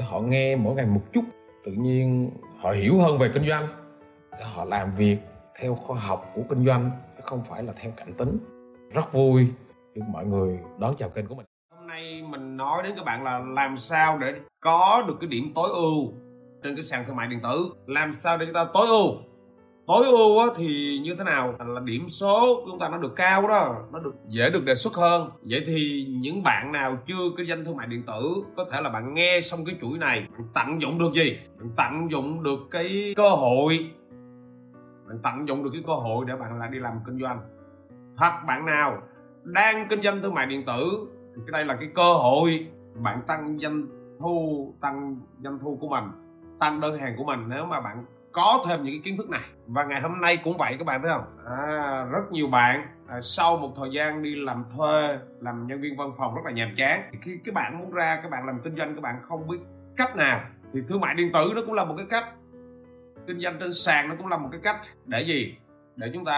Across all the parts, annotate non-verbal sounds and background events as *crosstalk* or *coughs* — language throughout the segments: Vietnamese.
họ nghe mỗi ngày một chút. Tự nhiên họ hiểu hơn về kinh doanh. Họ làm việc theo khoa học của kinh doanh, chứ không phải là theo cảm tính. Rất vui được mọi người đón chào kênh của mình. Hôm nay mình nói đến các bạn là làm sao để có được cái điểm tối ưu trên cái sàn thương mại điện tử. Làm sao để chúng ta tối ưu? Tối ưu á, thì như thế nào? Là điểm số của chúng ta nó được cao đó nó được dễ được đề xuất hơn. Vậy thì những bạn nào chưa kinh doanh thương mại điện tử có thể là bạn nghe xong cái chuỗi này bạn tận dụng được gì? Bạn tận dụng được cái cơ hội. Bạn tận dụng được cái cơ hội để bạn lại đi làm kinh doanh. Hoặc bạn nào đang kinh doanh thương mại điện tử thì cái đây là cái cơ hội bạn tăng doanh thu tăng doanh thu của mình tăng đơn hàng của mình. Nếu mà bạn có thêm những cái kiến thức này. Và ngày hôm nay cũng vậy các bạn thấy không? À, rất nhiều bạn à, sau một thời gian đi làm thuê làm nhân viên văn phòng rất là nhàm chán thì khi các bạn muốn ra các bạn làm kinh doanh các bạn không biết cách nào. Thì thương mại điện tử nó cũng là một cái cách kinh doanh trên sàn nó cũng là một cái cách. Để gì? Để chúng ta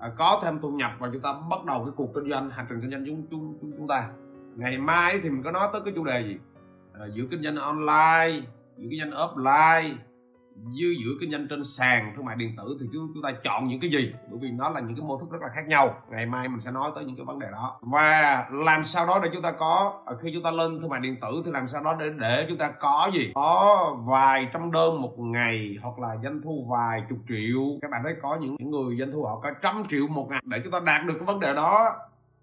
à, có thêm thu nhập và chúng ta bắt đầu cái cuộc kinh doanh hành trình kinh doanh chúng chúng chúng, chúng ta. Ngày mai thì mình có nói tới cái chủ đề gì? À, giữa kinh doanh online giữa kinh doanh offline dư giữa kinh doanh trên sàn thương mại điện tử thì chúng, chúng ta chọn những cái gì? Bởi vì nó là những cái mô thức rất là khác nhau. Ngày mai mình sẽ nói tới những cái vấn đề đó. Và làm sao đó để chúng ta có à, khi chúng ta lên thương mại điện tử thì làm sao đó để để chúng ta có gì? Có vài trăm đơn một ngày hoặc là doanh thu vài chục triệu. Các bạn thấy có những, những người doanh thu họ có trăm triệu một ngày. Để chúng ta đạt được cái vấn đề đó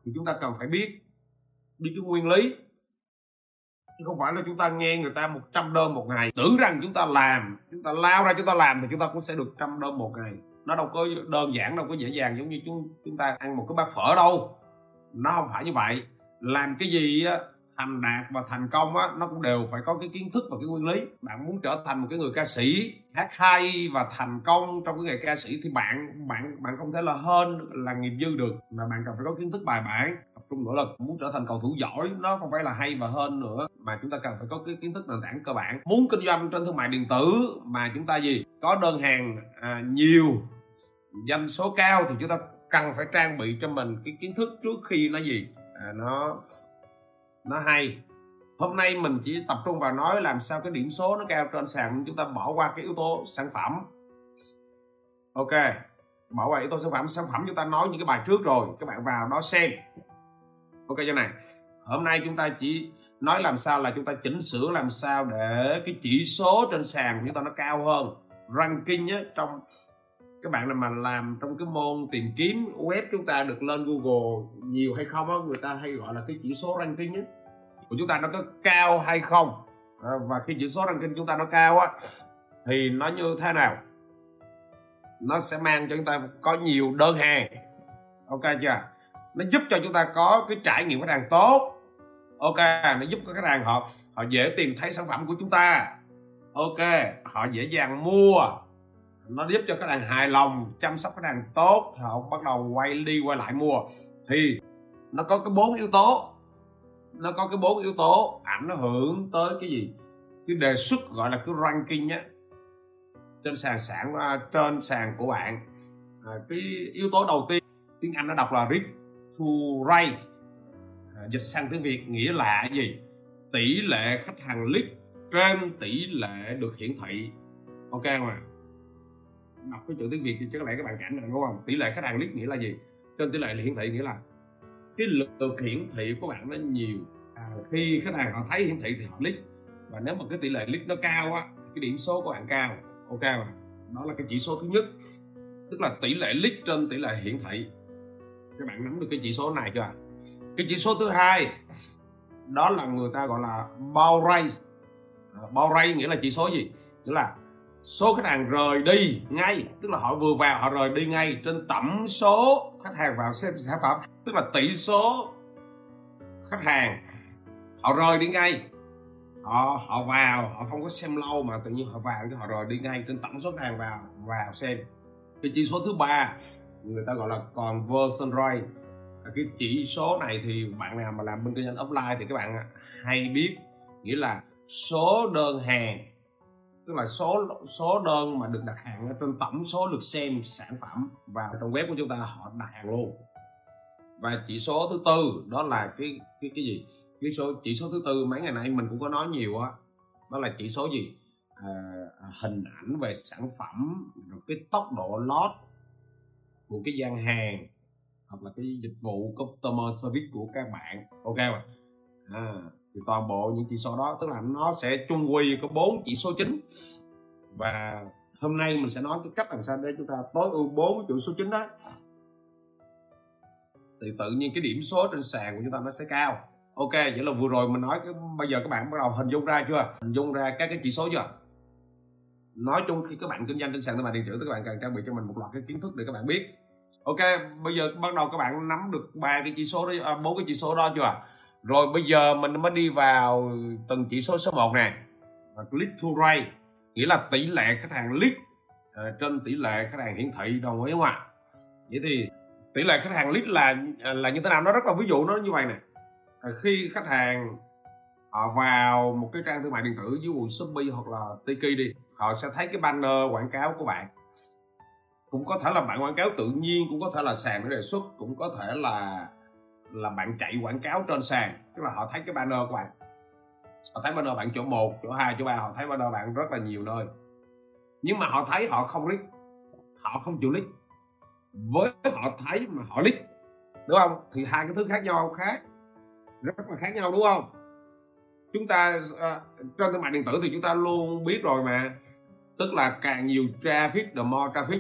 thì chúng ta cần phải biết biết cái nguyên lý chứ không phải là chúng ta nghe người ta 100 đơn một ngày. Tưởng rằng chúng ta làm, chúng ta lao ra chúng ta làm thì chúng ta cũng sẽ được trăm đơn một ngày. Nó đâu có đơn giản, đâu có dễ dàng giống như chúng chúng ta ăn một cái bát phở đâu. Nó không phải như vậy. Làm cái gì á, thành đạt và thành công á, nó cũng đều phải có cái kiến thức và cái nguyên lý. Bạn muốn trở thành một cái người ca sĩ hát hay và thành công trong cái nghề ca sĩ thì bạn bạn bạn không thể là hơn là nghiệp dư được. Mà bạn cần phải có kiến thức bài bản trung nỗ lực muốn trở thành cầu thủ giỏi nó không phải là hay và hơn nữa. Mà chúng ta cần phải có cái kiến thức nền tảng cơ bản. Muốn kinh doanh trên thương mại điện tử mà chúng ta gì? Có đơn hàng à, nhiều doanh số cao thì chúng ta cần phải trang bị cho mình cái kiến thức trước khi nó gì? À, nó nó hay. Hôm nay mình chỉ tập trung vào nói làm sao cái điểm số nó cao trên sàn chúng ta bỏ qua cái yếu tố sản phẩm. Ok bỏ qua yếu tố sản phẩm. Sản phẩm chúng ta nói những cái bài trước rồi các bạn vào đó xem ok cho này. Hôm nay chúng ta chỉ nói làm sao là chúng ta chỉnh sửa làm sao để cái chỉ số trên sàn chúng ta nó cao hơn. Ranking á trong các bạn mà làm trong cái môn tìm kiếm web chúng ta được lên Google nhiều hay không á người ta hay gọi là cái chỉ số ranking á. Của chúng ta nó có cao hay không? À, và khi chỉ số ranking chúng ta nó cao á thì nó như thế nào? Nó sẽ mang cho chúng ta có nhiều đơn hàng. Ok chưa? Nó giúp cho chúng ta có cái trải nghiệm khách hàng tốt. Ok nó giúp cho khách hàng họ họ dễ tìm thấy sản phẩm của chúng ta. Ok họ dễ dàng mua. Nó giúp cho khách hàng hài lòng chăm sóc khách hàng tốt họ bắt đầu quay đi quay lại mua. Thì nó có cái bốn yếu tố. Nó có cái bốn yếu tố ảnh nó hưởng tới cái gì? Cái đề xuất gọi là cái ranking á trên sàn sản à, trên sàn của bạn. À, cái yếu tố đầu tiên tiếng anh nó đọc là risk to rate à, dịch sang tiếng việt nghĩa là gì? Tỷ lệ khách hàng lead trên tỷ lệ được hiển thị. Ok không ạ? Đọc cái chữ tiếng việt thì chắc lẽ các bạn cảm nhận đúng không? Tỷ lệ khách hàng lead nghĩa là gì? Trên tỷ lệ hiển thị nghĩa là cái lượt hiển thị của bạn nó nhiều. À, khi khách hàng họ thấy hiển thị thì họ lead. Và nếu mà cái tỷ lệ lead nó cao á cái điểm số của bạn cao. Ok mà đó là cái chỉ số thứ nhất. Tức là tỷ lệ lead trên tỷ lệ hiển thị các bạn nắm được cái chỉ số này chưa cái chỉ số thứ hai, đó là người ta gọi là bao ray bao ray nghĩa là chỉ số gì? Nghĩa là số khách hàng rời đi ngay, tức là họ vừa vào, họ rời đi ngay trên tổng số khách hàng vào xem sản phẩm, tức là tỷ số khách hàng. Họ rời đi ngay. Họ họ vào, họ không có xem lâu mà tự nhiên họ vào cái họ rồi đi ngay trên tổng số khách hàng vào vào xem. Cái chỉ số thứ ba người ta gọi là conversion rate. Cái chỉ số này thì bạn nào mà làm bên kinh doanh offline thì các bạn hay biết nghĩa là số đơn hàng. Tức là số số đơn mà được đặt hàng ở trên tổng số lượt xem sản phẩm vào trong web của chúng ta họ đặt hàng luôn. Và chỉ số thứ tư đó là cái cái cái gì? Cái số chỉ số thứ tư mấy ngày nay mình cũng có nói nhiều á. Đó, đó là chỉ số gì? À, hình ảnh về sản phẩm rồi cái tốc độ load của cái gian hàng hoặc là cái dịch vụ customer service của các bạn. Ok mà à, thì toàn bộ những chỉ số đó tức là nó sẽ chung quy có bốn chỉ số chính. Và hôm nay mình sẽ nói cái cách làm sao để chúng ta tối ưu bốn chỉ số chính đó. Thì tự nhiên cái điểm số trên sàn của chúng ta nó sẽ cao. Ok vậy là vừa rồi mình nói cái bây giờ các bạn bắt đầu hình dung ra chưa? Hình dung ra các cái chỉ số chưa? Nói chung khi các bạn kinh doanh trên sàn thương mại điện tử thì các bạn cần trang bị cho mình một loạt cái kiến thức để các bạn biết ok bây giờ bắt đầu các bạn nắm được ba cái chỉ số đó à, bốn cái chỉ số đó chưa rồi bây giờ mình mới đi vào từng chỉ số số 1 nè. Click to rate nghĩa là tỷ lệ khách hàng click à, trên tỷ lệ khách hàng hiển thị đồng ý không ạ? Vậy thì tỷ lệ khách hàng click là à, là như thế nào? Nó rất là ví dụ nó như vậy nè. À, khi khách hàng họ vào một cái trang thương mại điện tử dưới quần Shopee hoặc là Tiki đi họ sẽ thấy cái banner quảng cáo của bạn cũng có thể là bạn quảng cáo tự nhiên cũng có thể là sàn để đề xuất cũng có thể là là bạn chạy quảng cáo trên sàn. Tức là họ thấy cái banner của bạn. Họ thấy banner bạn chỗ 1, chỗ 2, chỗ 3 họ thấy banner bạn rất là nhiều nơi. Nhưng mà họ thấy họ không click. Họ không chịu click. Với họ thấy mà họ click đúng không? Thì hai cái thứ khác nhau khác. Rất là khác nhau đúng không? Chúng ta uh, trên thương mại điện tử thì chúng ta luôn biết rồi mà. Tức là càng nhiều traffic the more traffic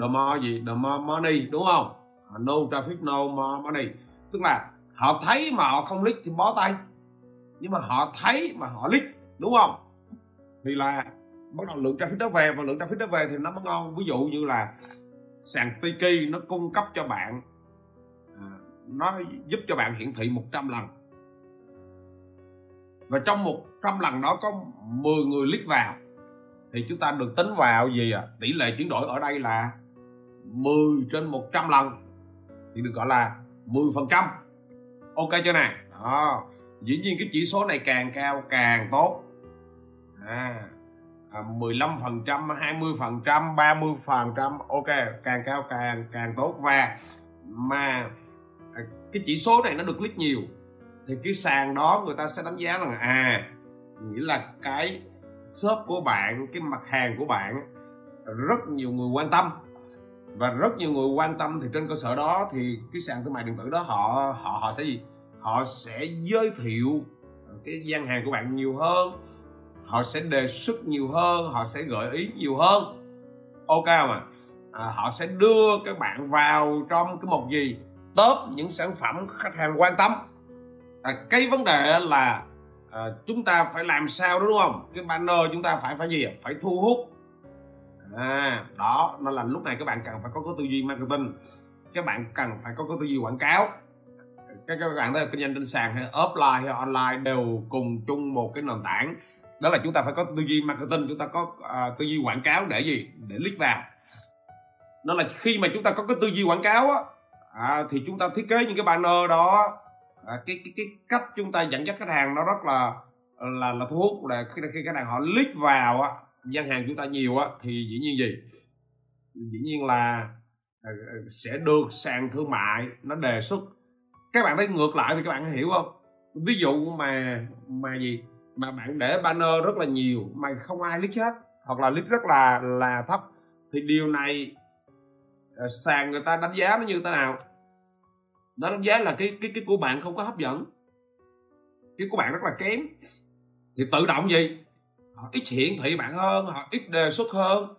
the more gì? The more money đúng không? À, no traffic no more money tức là họ thấy mà họ không click thì bó tay. Nhưng mà họ thấy mà họ click đúng không? Thì là bắt đầu lượng traffic đó về và lượng traffic đó về thì nó mới ngon. Ví dụ như là sàn Tiki nó cung cấp cho bạn à, nó giúp cho bạn hiển thị 100 lần. Và trong 100 lần đó có 10 người click vào. Thì chúng ta được tính vào gì à tỷ lệ chuyển đổi ở đây là 10 trên 100 lần. Thì được gọi là 10 phần trăm. Ok chưa nè? Đó. Dĩ nhiên cái chỉ số này càng cao càng tốt. À, à 15 phần trăm 20 phần trăm 30 phần trăm. Ok càng cao càng càng tốt. Và mà à, cái chỉ số này nó được click nhiều thì cái sàn đó người ta sẽ đánh giá là à nghĩa là cái shop của bạn cái mặt hàng của bạn rất nhiều người quan tâm và rất nhiều người quan tâm thì trên cơ sở đó thì cái sàn thương mại điện tử đó họ họ họ sẽ gì? Họ sẽ giới thiệu ờ, cái gian hàng của bạn nhiều hơn họ sẽ đề xuất nhiều hơn họ sẽ gợi ý nhiều hơn. Ok mà à, họ sẽ đưa các bạn vào trong cái một gì? Top những sản phẩm khách hàng quan tâm. À, cái vấn đề là à, chúng ta phải làm sao đúng không? Cái banner chúng ta phải phải gì phải thu hút à đó nên là lúc này các bạn cần phải có cái tư duy marketing. Các bạn cần phải có cái tư duy quảng cáo. Các các bạn thấy kinh doanh trên sàn hay offline hay online đều cùng chung một cái nền tảng. Đó là chúng ta phải có tư duy marketing chúng ta có uh, tư duy quảng cáo để gì? Để click vào. Nên là khi mà chúng ta có cái tư duy quảng cáo á à, thì chúng ta thiết kế những cái banner đó. À, cái cái cái cách chúng ta dẫn dắt khách hàng nó rất là là là thu hút. Là khi khi khách hàng họ click vào á gian hàng chúng ta nhiều á, thì dĩ nhiên gì? Dĩ nhiên là ờ, ờ, sẽ được sàn thương mại, nó đề xuất. Các bạn thấy ngược lại thì các bạn hiểu không? Ví dụ mà mà gì? Mà bạn để banner rất là nhiều, mà không ai click hết, hoặc là click rất là là thấp, thì điều này ờ, sàn người ta đánh giá nó như thế nào? Nó đánh giá là cái cái cái của bạn không có hấp dẫn. Cái của bạn rất là kém. Thì tự động gì? Họ ít hiển thị bạn hơn họ ít đề xuất hơn.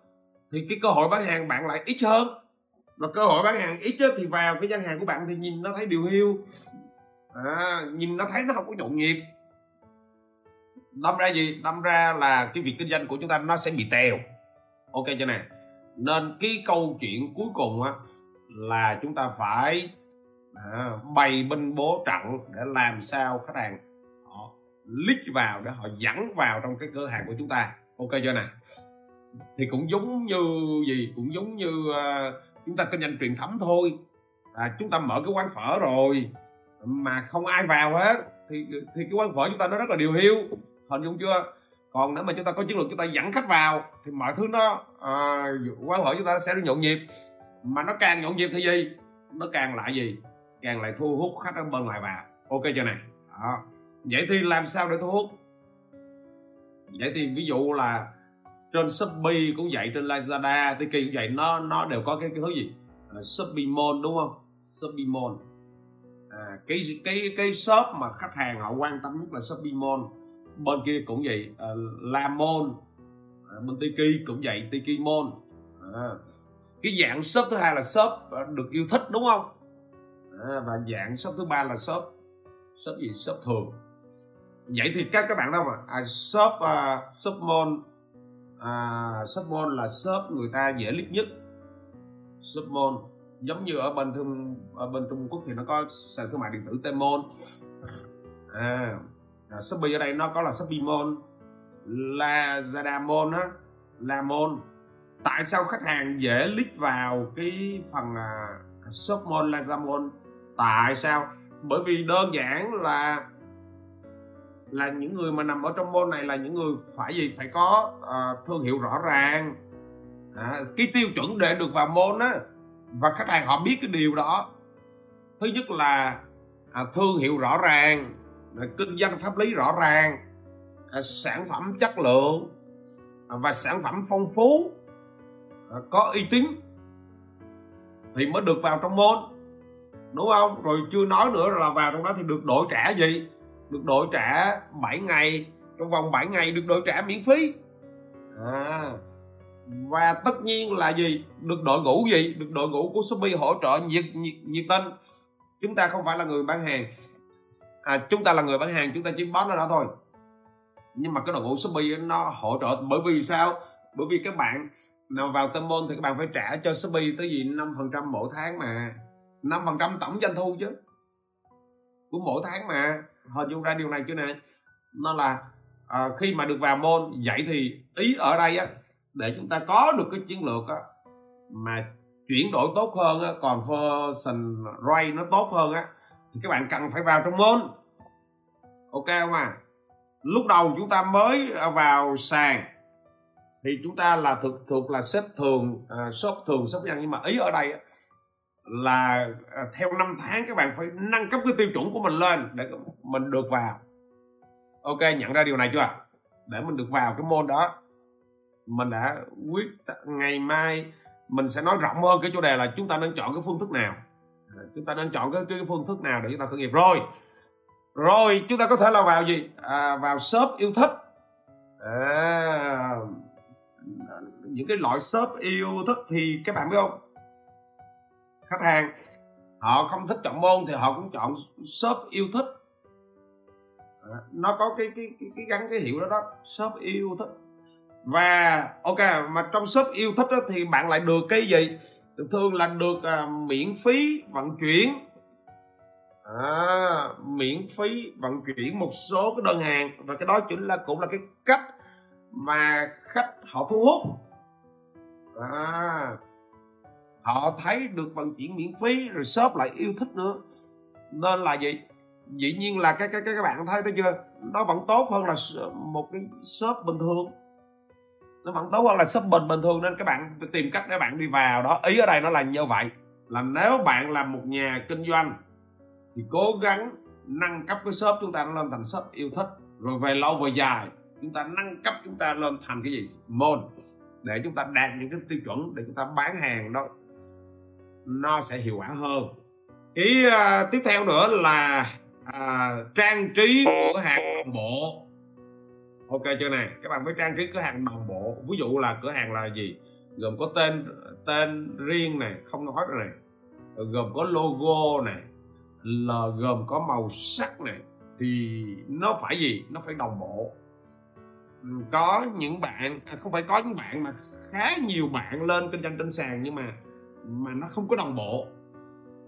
Thì cái cơ hội bán hàng bạn lại ít hơn. Mà cơ hội bán hàng ít thì vào cái gian hàng của bạn thì nhìn nó thấy điều hiu. À, nhìn nó thấy nó không có nhộn nhịp. Đâm ra gì? Đâm ra là cái việc kinh doanh của chúng ta nó sẽ bị tèo. Ok chưa nè? Nên cái câu chuyện cuối cùng á là chúng ta phải à, bày binh bố trận để làm sao khách hàng lít vào để họ dẫn vào trong cái cửa hàng của chúng ta. Ok chưa nè. Thì cũng giống như gì? Cũng giống như uh, chúng ta kinh doanh truyền thống thôi. À, chúng ta mở cái quán phở rồi mà không ai vào hết thì thì cái quán phở chúng ta nó rất là điều hiu. Hình dung chưa? Còn nếu mà chúng ta có chiến lược chúng ta dẫn khách vào thì mọi thứ nó à, quán phở chúng ta sẽ nhộn nhịp. Mà nó càng nhộn nhịp thì gì? Nó càng lại gì? Càng lại thu hút khách ở bên ngoài vào. Ok chưa này đó vậy thì làm sao để thu hút? Vậy thì ví dụ là trên shopee cũng vậy trên lazada tiki cũng vậy nó nó đều có cái, cái thứ gì? À, shopee mall đúng không? Shopee mall. À, cái cái cái shop mà khách hàng họ quan tâm nhất là shopee mall. Bên kia cũng vậy à, la mall. À, bên tiki cũng vậy tiki mall. À, cái dạng shop thứ hai là shop à, được yêu thích đúng không? À, và dạng shop thứ ba là shop shop gì? Shop thường vậy thì các các bạn đâu mà à, shop uh, shop mall. À, shop mall là shop người ta dễ lít nhất. Shop mall giống như ở bên thương ở bên Trung Quốc thì nó có sàn thương mại điện tử Tmall. À, à Shopee ở đây nó có là Shopee Mall Lazada Mall á La Mall. Tại sao khách hàng dễ click vào cái phần à, shop mall Lazada Mall? Tại sao? Bởi vì đơn giản là là những người mà nằm ở trong môn này là những người phải gì? Phải có uh, thương hiệu rõ ràng. À, cái tiêu chuẩn để được vào môn á và khách hàng họ biết cái điều đó. Thứ nhất là à, thương hiệu rõ ràng à, kinh doanh pháp lý rõ ràng à, sản phẩm chất lượng à, và sản phẩm phong phú à, có uy tín thì mới được vào trong môn. Đúng không? Rồi chưa nói nữa là vào trong đó thì được đổi trả gì? Được đổi trả 7 ngày trong vòng 7 ngày được đổi trả miễn phí. À, và tất nhiên là gì? Được đội ngũ gì? Được đội ngũ của Shopee hỗ trợ nhiệt nhiệt, nhiệt tình. Chúng ta không phải là người bán hàng. À, chúng ta là người bán hàng chúng ta chỉ bán nó đó thôi. Nhưng mà cái đội ngũ Shopee nó hỗ trợ bởi vì sao? Bởi vì các bạn nào vào tâm môn thì các bạn phải trả cho Shopee tới gì? 5% mỗi tháng mà. 5% tổng doanh thu chứ. Của mỗi tháng mà hình dung ra điều này chưa nè? Nó là à, khi mà được vào môn vậy thì ý ở đây á để chúng ta có được cái chiến lược á mà chuyển đổi tốt hơn á còn version rate nó tốt hơn á thì các bạn cần phải vào trong môn. Ok không à? Lúc đầu chúng ta mới vào sàn thì chúng ta là thực thuộc là xếp thường à, shop thường shop nhân nhưng mà ý ở đây á, là à, theo năm tháng các bạn phải nâng cấp cái tiêu chuẩn của mình lên để mình được vào. Ok nhận ra điều này chưa? Để mình được vào cái môn đó mình đã quyết ngày mai mình sẽ nói rộng hơn cái chủ đề là chúng ta nên chọn cái phương thức nào. À, chúng ta nên chọn cái, cái phương thức nào để chúng ta khởi nghiệp. Rồi rồi chúng ta có thể là vào gì? À, vào shop yêu thích. À, những cái loại shop yêu thích thì các bạn biết không? Khách hàng. Họ không thích chọn môn thì họ cũng chọn shop yêu thích. À, nó có cái cái cái, cái gắn cái hiệu đó đó shop yêu thích. Và ok mà trong shop yêu thích đó, thì bạn lại được cái gì? Thường là được à, miễn phí vận chuyển. À, miễn phí vận chuyển một số cái đơn hàng. Và cái đó chính là cũng là cái cách mà khách họ thu hút. À, họ thấy được vận chuyển miễn phí, rồi shop lại yêu thích nữa. Nên là gì dĩ nhiên là cái cái cái các bạn thấy thấy chưa? Nó vẫn tốt hơn là một cái shop bình thường. Nó vẫn tốt hơn là shop bình bình thường. Nên các bạn tìm cách để bạn đi vào đó. Ý ở đây nó là như vậy. Là nếu bạn là một nhà kinh doanh, thì cố gắng nâng cấp cái shop chúng ta nó lên thành shop yêu thích. Rồi về lâu về dài, chúng ta nâng cấp chúng ta lên thành cái gì? Môn. Để chúng ta đạt những cái tiêu chuẩn, để chúng ta bán hàng đó nó sẽ hiệu quả hơn. Cái à, tiếp theo nữa là à, trang trí cửa hàng đồng bộ. Ok chưa này? Các bạn phải trang trí cửa hàng đồng bộ. Ví dụ là cửa hàng là gì? Gồm có tên tên riêng này không nói rồi này. Gồm có logo này là gồm có màu sắc này. Thì nó phải gì? Nó phải đồng bộ. Ừ, có những bạn à, không phải có những bạn mà khá nhiều bạn lên kinh doanh trên sàn nhưng mà mà nó không có đồng bộ.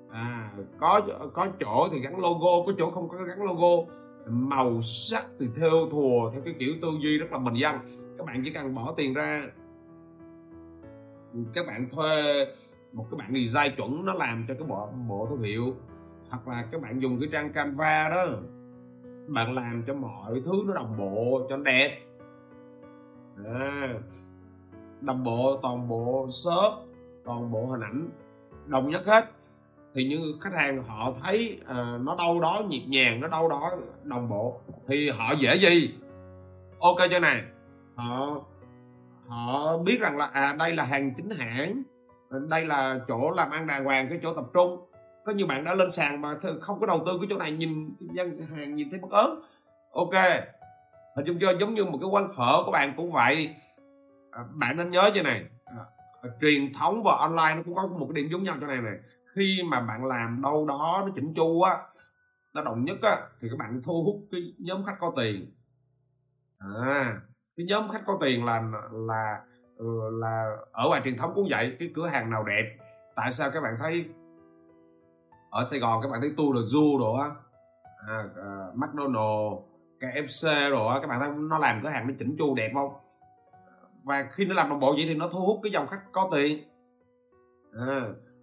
À có có chỗ thì gắn logo có chỗ không có gắn logo. Màu sắc thì theo thùa theo cái kiểu tư duy rất là bình dân. Các bạn chỉ cần bỏ tiền ra các bạn thuê một cái bạn design chuẩn nó làm cho cái bộ bộ thương hiệu. Hoặc là các bạn dùng cái trang Canva đó bạn làm cho mọi thứ nó đồng bộ cho nó đẹp. À, đồng bộ toàn bộ shop toàn bộ hình ảnh đồng nhất hết. Thì những khách hàng họ thấy à, nó đâu đó nhịp nhàng nó đâu đó đồng bộ thì họ dễ gì? Ok chưa này? Họ họ biết rằng là à đây là hàng chính hãng đây là chỗ làm ăn đàng hoàng cái chỗ tập trung. Có nhiều bạn đã lên sàn mà không có đầu tư cái chỗ này nhìn dân hàng nhìn thấy bất ớn. Ok. Hình dung chưa giống như một cái quán phở của bạn cũng vậy. À, bạn nên nhớ như này? Truyền thống và online nó cũng có một cái điểm giống nhau chỗ này này. Khi mà bạn làm đâu đó nó chỉnh chu á nó đồng nhất á thì các bạn thu hút cái nhóm khách có tiền. À cái nhóm khách có tiền là là là ở ngoài truyền thống cũng vậy cái cửa hàng nào đẹp tại sao các bạn thấy ở Sài Gòn các bạn thấy tour de du đồ á à, uh, McDonald KFC đồ á các bạn thấy nó làm cửa hàng nó chỉnh chu đẹp không? Và khi nó làm đồng bộ vậy thì nó thu hút cái dòng khách có tiền. À,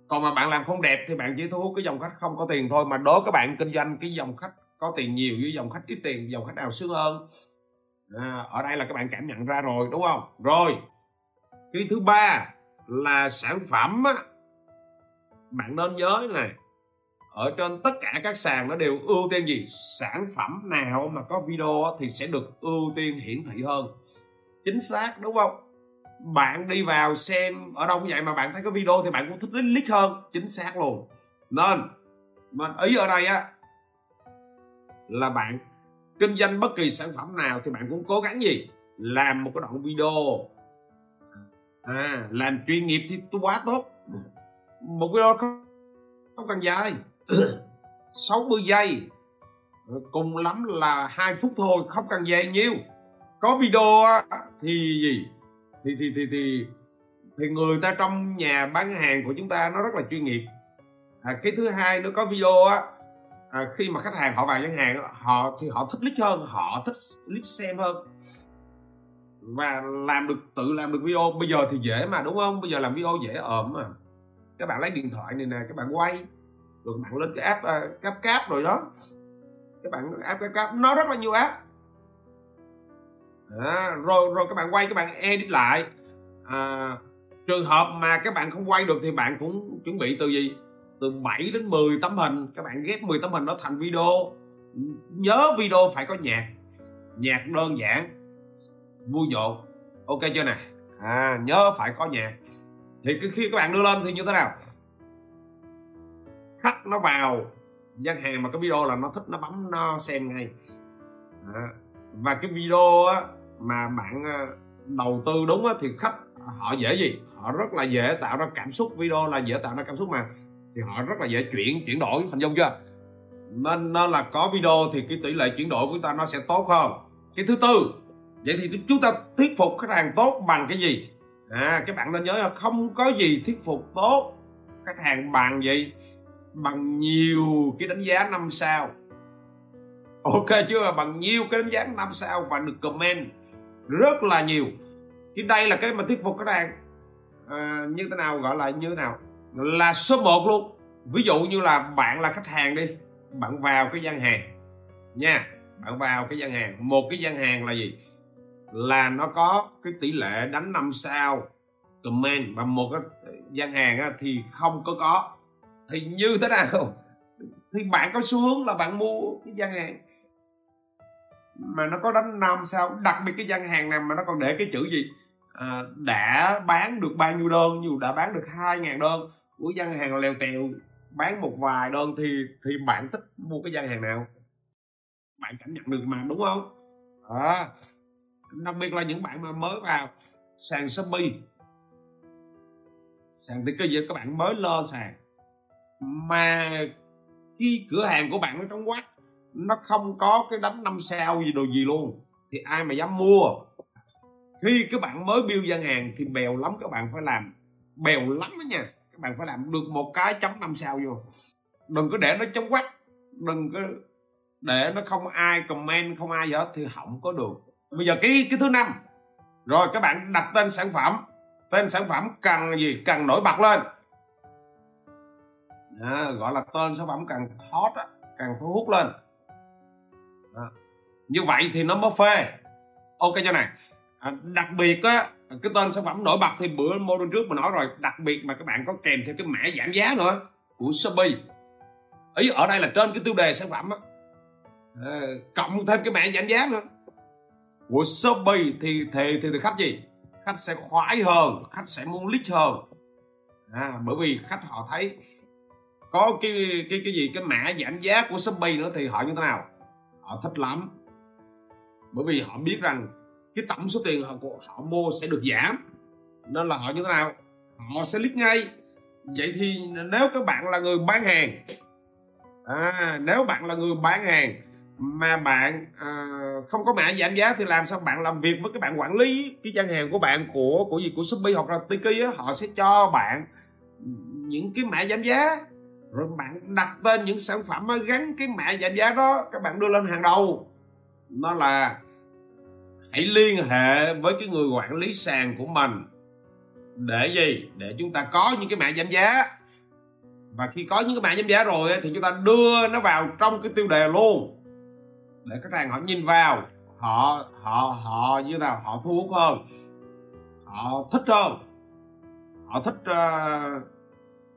còn mà bạn làm không đẹp thì bạn chỉ thu hút cái dòng khách không có tiền thôi. Mà đối các bạn kinh doanh cái dòng khách có tiền nhiều với dòng khách ít tiền dòng khách nào sướng hơn. À, ở đây là các bạn cảm nhận ra rồi đúng không? Rồi. Cái thứ ba là sản phẩm á bạn nên nhớ này. Ở trên tất cả các sàn nó đều ưu tiên gì? Sản phẩm nào mà có video thì sẽ được ưu tiên hiển thị hơn chính xác, đúng không? Bạn đi vào xem ở đâu cũng vậy mà bạn thấy có video thì bạn cũng thích click hơn, chính xác luôn. Nên mình ý ở đây á, là bạn kinh doanh bất kỳ sản phẩm nào thì bạn cũng cố gắng gì? Làm một cái đoạn video. À làm chuyên nghiệp thì quá tốt. Một video không không cần dài. *coughs* 60 giây. Cùng lắm là hai phút thôi, không cần dài nhiêu có video thì gì? Thì thì thì thì thì người ta trong nhà bán hàng của chúng ta nó rất là chuyên nghiệp. À, cái thứ hai nó có video á. À, khi mà khách hàng họ vào ngân hàng họ thì họ thích click hơn họ thích click xem hơn. Và làm được tự làm được video. Bây giờ thì dễ mà đúng không? Bây giờ làm video dễ ợm mà. Các bạn lấy điện thoại này nè các bạn quay. Rồi các bạn lên cái app uh, cáp cáp rồi đó. Các bạn app cáp cáp nó rất là nhiều app à, rồi rồi các bạn quay các bạn edit lại. À, trường hợp mà các bạn không quay được thì bạn cũng chuẩn bị từ gì? Từ 7 đến 10 tấm hình. Các bạn ghép 10 tấm hình đó thành video. Nhớ video phải có nhạc. Nhạc đơn giản. Vui nhộn. Ok chưa nè? À nhớ phải có nhạc. Thì khi các bạn đưa lên thì như thế nào? Khách nó vào. Gian hàng mà cái video là nó thích nó bấm nó xem ngay. À, và cái video á, mà bạn ờ, đầu tư đúng á, thì khách họ dễ gì? Họ rất là dễ tạo ra cảm xúc. Video là dễ tạo ra cảm xúc mà. Thì họ rất là dễ chuyển chuyển đổi thành công chưa? Nên nên là có video thì cái tỷ lệ chuyển đổi của chúng ta nó sẽ tốt hơn. Cái thứ tư vậy thì chúng ta thuyết phục khách hàng tốt bằng cái gì? À các bạn nên nhớ là không có gì thuyết phục tốt khách hàng bằng gì bằng nhiều cái đánh giá năm sao ok chưa? Bằng nhiều cái đánh giá năm sao và được comment rất là nhiều. Thì đây là cái mà thuyết phục khách hàng à, như thế nào gọi là như thế nào? Là số 1 luôn. Ví dụ như là bạn là khách hàng đi. Bạn vào cái gian hàng. Nha bạn vào cái gian hàng. Một cái gian hàng là gì? Là nó có cái tỷ lệ đánh năm sao comment. Và một cái gian hàng á, thì không có có. Thì như thế nào? Thì bạn có xu hướng là bạn mua cái gian hàng mà nó có đánh năm sao đặc biệt cái gian hàng này mà nó còn để cái chữ gì? À, đã bán được bao nhiêu đơn? Dù đã bán được hai ngàn đơn của gian hàng lèo tèo bán một vài đơn thì thì bạn thích mua cái gian hàng nào? Bạn cảm nhận được mà đúng không? À, đặc biệt là những bạn mà mới vào sàn shopee. Sàn thì cái gì? Các bạn mới lên sàn. Mà khi cửa hàng của bạn nó trống quát nó không có cái đánh năm sao gì đồ gì luôn. Thì ai mà dám mua? Khi các bạn mới build gian hàng thì bèo lắm các bạn phải làm. Bèo lắm đó nha. Các bạn phải làm được một cái chấm năm sao vô. Đừng có để nó chống quát đừng có để nó không ai comment không ai gì hết thì không có được. Bây giờ cái cái thứ năm. Rồi các bạn đặt tên sản phẩm. Tên sản phẩm cần gì cần nổi bật lên. À, gọi là tên sản phẩm cần hot á càng thu hút lên như vậy thì nó mới phê. Ok cho này. À, đặc biệt á cái tên sản phẩm nổi bật thì bữa mô trước mình nói rồi đặc biệt mà các bạn có kèm theo cái mã giảm giá nữa của Shopee. Ý ở đây là trên cái tiêu đề sản phẩm á. À, cộng thêm cái mã giảm giá nữa. Của Shopee thì thì thì, thì khách gì? Khách sẽ khoái hơn khách sẽ muốn lít hơn. À, bởi vì khách họ thấy có cái cái cái gì cái mã giảm giá của Shopee nữa thì họ như thế nào? Họ thích lắm bởi vì họ biết rằng cái tổng số tiền họ họ mua sẽ được giảm. Nên là họ như thế nào? Họ sẽ click ngay. Vậy thì nếu các bạn là người bán hàng à, nếu bạn là người bán hàng mà bạn à, không có mã giảm giá thì làm sao bạn làm việc với các bạn quản lý cái gian hàng của bạn của của gì của Shopee hoặc là Tiki á họ sẽ cho bạn những cái mã giảm giá. Rồi bạn đặt tên những sản phẩm gắn cái mã giảm giá đó các bạn đưa lên hàng đầu. Nó là hãy liên hệ với cái người quản lý sàn của mình. Để gì? Để chúng ta có những cái mã giảm giá. Và khi có những cái mã giảm giá rồi thì chúng ta đưa nó vào trong cái tiêu đề luôn. Để khách hàng họ nhìn vào họ họ họ như nào họ thu hút hơn. Họ thích hơn. Họ thích uh,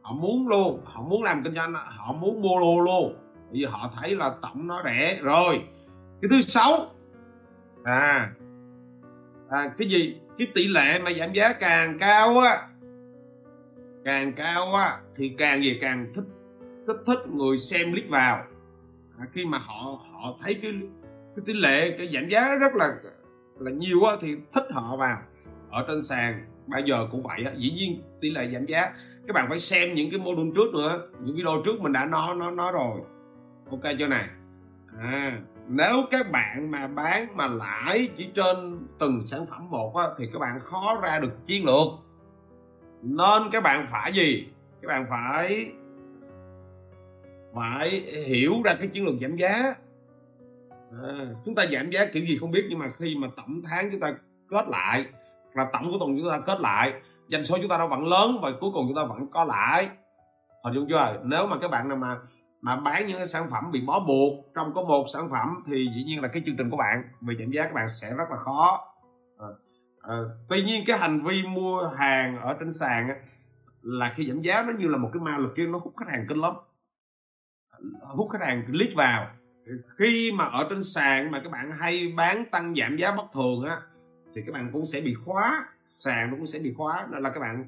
họ muốn luôn. Họ muốn làm kinh doanh họ muốn mua luôn luôn. Vì họ thấy là tổng nó rẻ. Rồi cái thứ sáu. À, à cái gì? Cái tỷ lệ mà giảm giá càng cao á càng cao á thì càng gì? Càng thích kích thích người xem click vào. À, khi mà họ họ thấy cái cái tỷ lệ cái giảm giá rất là là nhiều á thì thích họ vào. Ở trên sàn bây giờ cũng vậy á dĩ nhiên tỷ lệ giảm giá. Các bạn phải xem những cái module trước nữa những video trước mình đã nói nó nói rồi. Ok chưa này à, nếu các bạn mà bán mà lãi chỉ trên từng sản phẩm một á, thì các bạn khó ra được chiến lược. Nên các bạn phải gì? Các bạn phải phải hiểu ra cái chiến lược giảm giá. À, chúng ta giảm giá kiểu gì không biết nhưng mà khi mà tổng tháng chúng ta kết lại là tổng của tuần chúng ta kết lại doanh số chúng ta nó vẫn lớn và cuối cùng chúng ta vẫn có lãi. Hình dung chưa? Nếu mà các bạn nào mà mà bán những cái sản phẩm bị bó buộc trong có một sản phẩm thì dĩ nhiên là cái chương trình của bạn về giảm giá các bạn sẽ rất là khó. À, à, tuy nhiên cái hành vi mua hàng ở trên sàn á, là khi giảm giá nó như là một cái ma lực kia nó hút khách hàng kinh lắm. Hút khách hàng click vào. Khi mà ở trên sàn mà các bạn hay bán tăng giảm giá bất thường á thì các bạn cũng sẽ bị khóa sàn nó cũng sẽ bị khóa. Nên là các bạn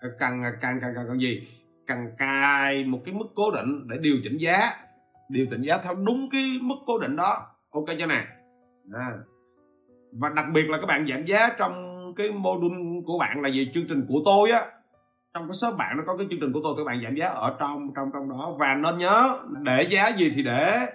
ờ, cần cần cần cần, cần gì? Cần cài một cái mức cố định để điều chỉnh giá, điều chỉnh giá theo đúng cái mức cố định đó. Ok chưa nè? À. và đặc biệt là các bạn giảm giá trong cái module của bạn là gì chương trình của tôi á. Trong cái shop bạn nó có cái chương trình của tôi, các bạn giảm giá ở trong trong trong đó. Và nên nhớ, để giá gì thì để.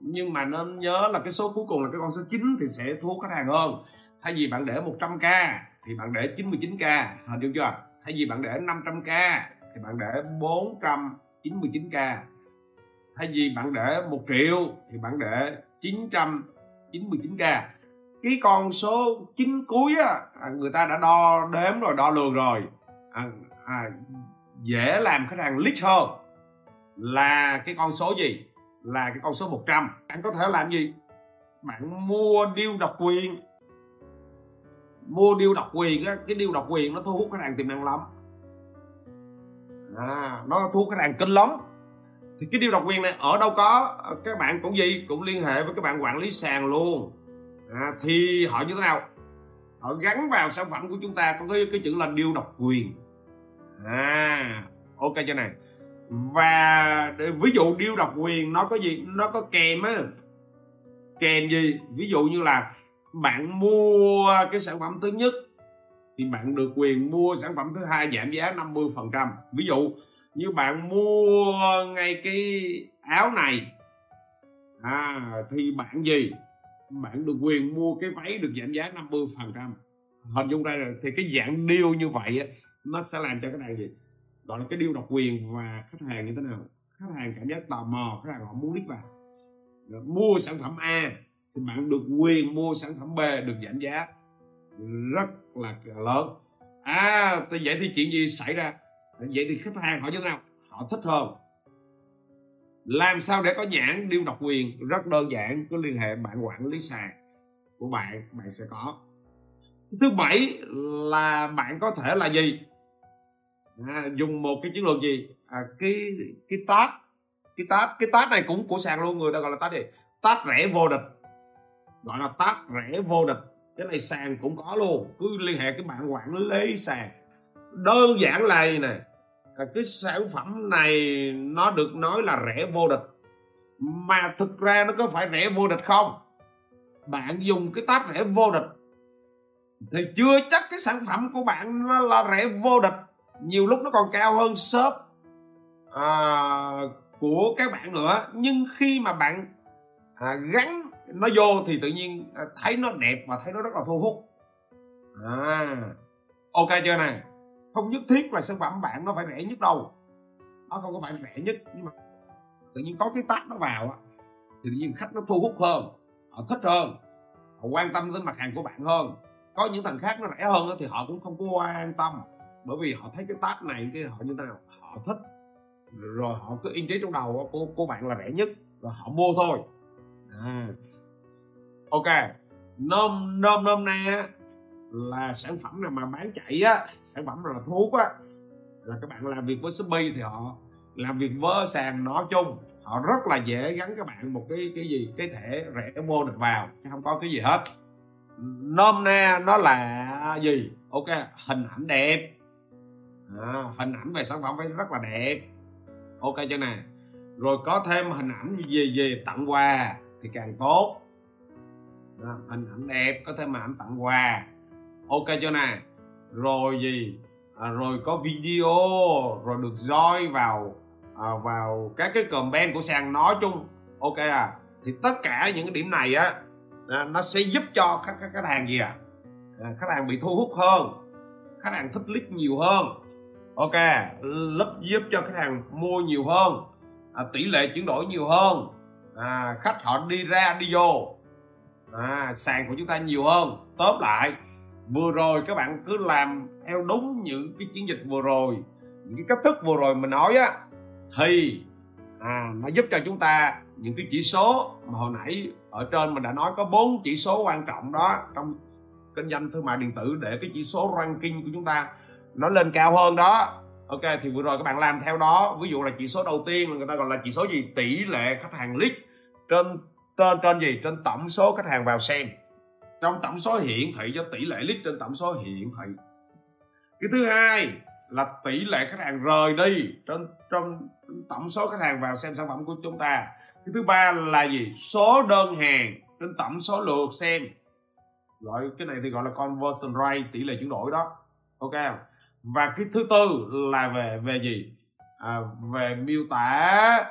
Nhưng mà nên nhớ là cái số cuối cùng là cái con số 9 thì sẽ thu hút khách hàng hơn. Thay vì bạn để 100k thì bạn để 99k hình dung chưa? Thay vì bạn để 500k thì bạn để 499k thay vì bạn để một triệu thì bạn để 999k cái con số chín cuối á à, người ta đã đo đếm rồi đo lường rồi. À, à, dễ làm khách hàng click hơn là cái con số gì? Là cái con số 100 bạn có thể làm gì? Bạn mua deal độc quyền. Mua deal độc quyền á cái deal độc quyền nó thu hút khách hàng tiềm năng lắm à, nó thu cái khách hàng kinh lắm. Thì cái điều độc quyền này ở đâu có các bạn cũng gì cũng liên hệ với các bạn quản lý sàn luôn. À, thì họ như thế nào? Họ gắn vào sản phẩm của chúng ta có cái, cái chữ là điều độc quyền. À ok cho này. Và ví dụ điều độc quyền nó có gì nó có kèm á. Kèm gì? Ví dụ như là bạn mua cái sản phẩm thứ nhất thì bạn được quyền mua sản phẩm thứ hai giảm giá 50 phần trăm. Ví dụ như bạn mua ngay cái áo này à, thì bạn gì? Bạn được quyền mua cái váy được giảm giá 50 phần trăm. Hình dung ra rồi thì cái dạng deal như vậy á, nó sẽ làm cho cái này gì? Gọi là cái deal độc quyền và khách hàng như thế nào? Khách hàng cảm giác tò mò khách hàng họ muốn biết vào. Mua sản phẩm A thì bạn được quyền mua sản phẩm B được giảm giá rất là lớn. À thì vậy thì chuyện gì xảy ra? Vậy thì khách hàng họ như thế nào? Họ thích hơn. Làm sao để có nhãn điêu độc quyền? Rất đơn giản cứ liên hệ bạn quản lý sàn của bạn bạn sẽ có. Thứ bảy là bạn có thể là gì? À, dùng một cái chiến lược gì? À, cái cái tát cái tát cái tát này cũng của sàn luôn người ta gọi là tát gì? Tát rẻ vô địch. Gọi là tát rẻ vô địch cái này sàn cũng có luôn. Cứ liên hệ cái bạn quản lý sàn. Đơn giản là gì nè? Cái sản phẩm này nó được nói là rẻ vô địch. Mà thực ra nó có phải rẻ vô địch không? Bạn dùng cái tát rẻ vô địch. Thì chưa chắc cái sản phẩm của bạn nó là rẻ vô địch. Nhiều lúc nó còn cao hơn shop à, của các bạn nữa. Nhưng khi mà bạn à, gắn nó vô thì tự nhiên à, thấy nó đẹp và thấy nó rất là thu hút. À ok chưa nè, không nhất thiết là sản phẩm bạn nó phải rẻ nhất đâu. Nó không có phải rẻ nhất nhưng mà tự nhiên có cái tác nó vào á thì tự nhiên khách nó thu hút hơn họ thích hơn họ quan tâm đến mặt hàng của bạn hơn. Có những thằng khác nó rẻ hơn thì họ cũng không có quan tâm bởi vì họ thấy cái tác này cái họ như thế nào họ thích. Rồi họ cứ in trí trong đầu của, của bạn là rẻ nhất rồi họ mua thôi. À ok. Nôm nôm nôm na là sản phẩm nào mà bán chạy á sản phẩm nào là thuốc á. Là các bạn làm việc với shopee thì họ làm việc với sàn nói chung. Họ rất là dễ gắn các bạn một cái cái gì cái thẻ rẻ mua được vào chứ không có cái gì hết. Nôm na nó là gì? Ok hình ảnh đẹp. À, hình ảnh về sản phẩm phải rất là đẹp. Ok chưa nè? Rồi có thêm hình ảnh gì gì tặng quà thì càng tốt đó, hình ảnh đẹp có thể mà ảnh tặng quà. Ok chưa nè? Rồi gì? À, rồi có video rồi được roi vào à, vào các cái comment của sàn nói chung. Ok à? Thì tất cả những cái điểm này á à, nó sẽ giúp cho các khách, khách hàng gì à? à khách hàng bị thu hút hơn khách hàng thích click nhiều hơn. Ok lớp giúp cho khách hàng mua nhiều hơn à, tỷ lệ chuyển đổi nhiều hơn. À, khách họ đi ra đi vô à, sàn của chúng ta nhiều hơn tóm lại vừa rồi các bạn cứ làm theo đúng những cái chiến dịch vừa rồi những cái cách thức vừa rồi mình nói á thì à, nó giúp cho chúng ta những cái chỉ số mà hồi nãy ở trên mình đã nói có bốn chỉ số quan trọng đó trong kinh doanh thương mại điện tử để cái chỉ số ranking của chúng ta nó lên cao hơn đó. Ok thì vừa rồi các bạn làm theo đó ví dụ là chỉ số đầu tiên người ta gọi là chỉ số gì? Tỷ lệ khách hàng lead trên trên trên gì? Trên tổng số khách hàng vào xem. Trong tổng số hiển thị cho tỷ lệ lít trên tổng số hiển thị. Cái thứ hai là tỷ lệ khách hàng rời đi trên trong tổng số khách hàng vào xem sản phẩm của chúng ta. Cái thứ ba là gì? Số đơn hàng trên tổng số lượt xem. Gọi cái này thì gọi là conversion rate tỷ lệ chuyển đổi đó. Ok không? Và cái thứ tư là về về gì? À, về miêu tả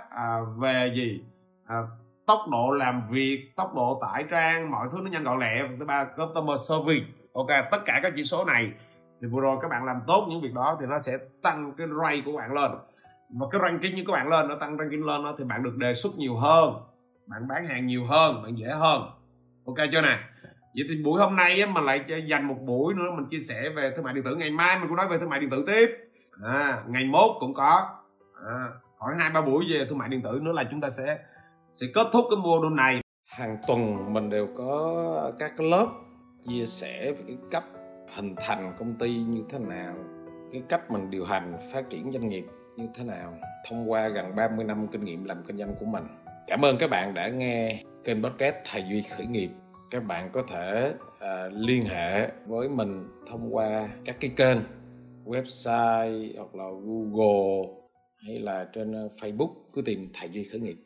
à, về gì? À, tốc độ làm việc tốc độ tải trang mọi thứ nó nhanh gọn lẹ. Thứ ba customer service. Ok tất cả các chỉ số này thì vừa rồi các bạn làm tốt những việc đó thì nó sẽ tăng cái rate của bạn lên. Và cái ranking như các bạn lên nó tăng ranking lên đó, thì bạn được đề xuất nhiều hơn bạn bán hàng nhiều hơn bạn dễ hơn. Ok chưa nè? Vậy thì buổi hôm nay á, mà lại dành một buổi nữa mình chia sẻ về thương mại điện tử. Ngày mai mình cũng nói về thương mại điện tử tiếp. À, ngày mốt cũng có. À, khoảng hai ba buổi về thương mại điện tử nữa là chúng ta sẽ sẽ kết thúc cái module này. Hàng tuần mình đều có các cái lớp chia sẻ về cái cách hình thành công ty như thế nào cái cách mình điều hành phát triển doanh nghiệp như thế nào thông qua gần 30 năm kinh nghiệm làm kinh doanh của mình. Cảm ơn các bạn đã nghe kênh podcast thầy duy khởi nghiệp. Các bạn có thể uh, liên hệ với mình thông qua các cái kênh website hoặc là google hay là trên à, Facebook. Cứ tìm thầy duy khởi nghiệp.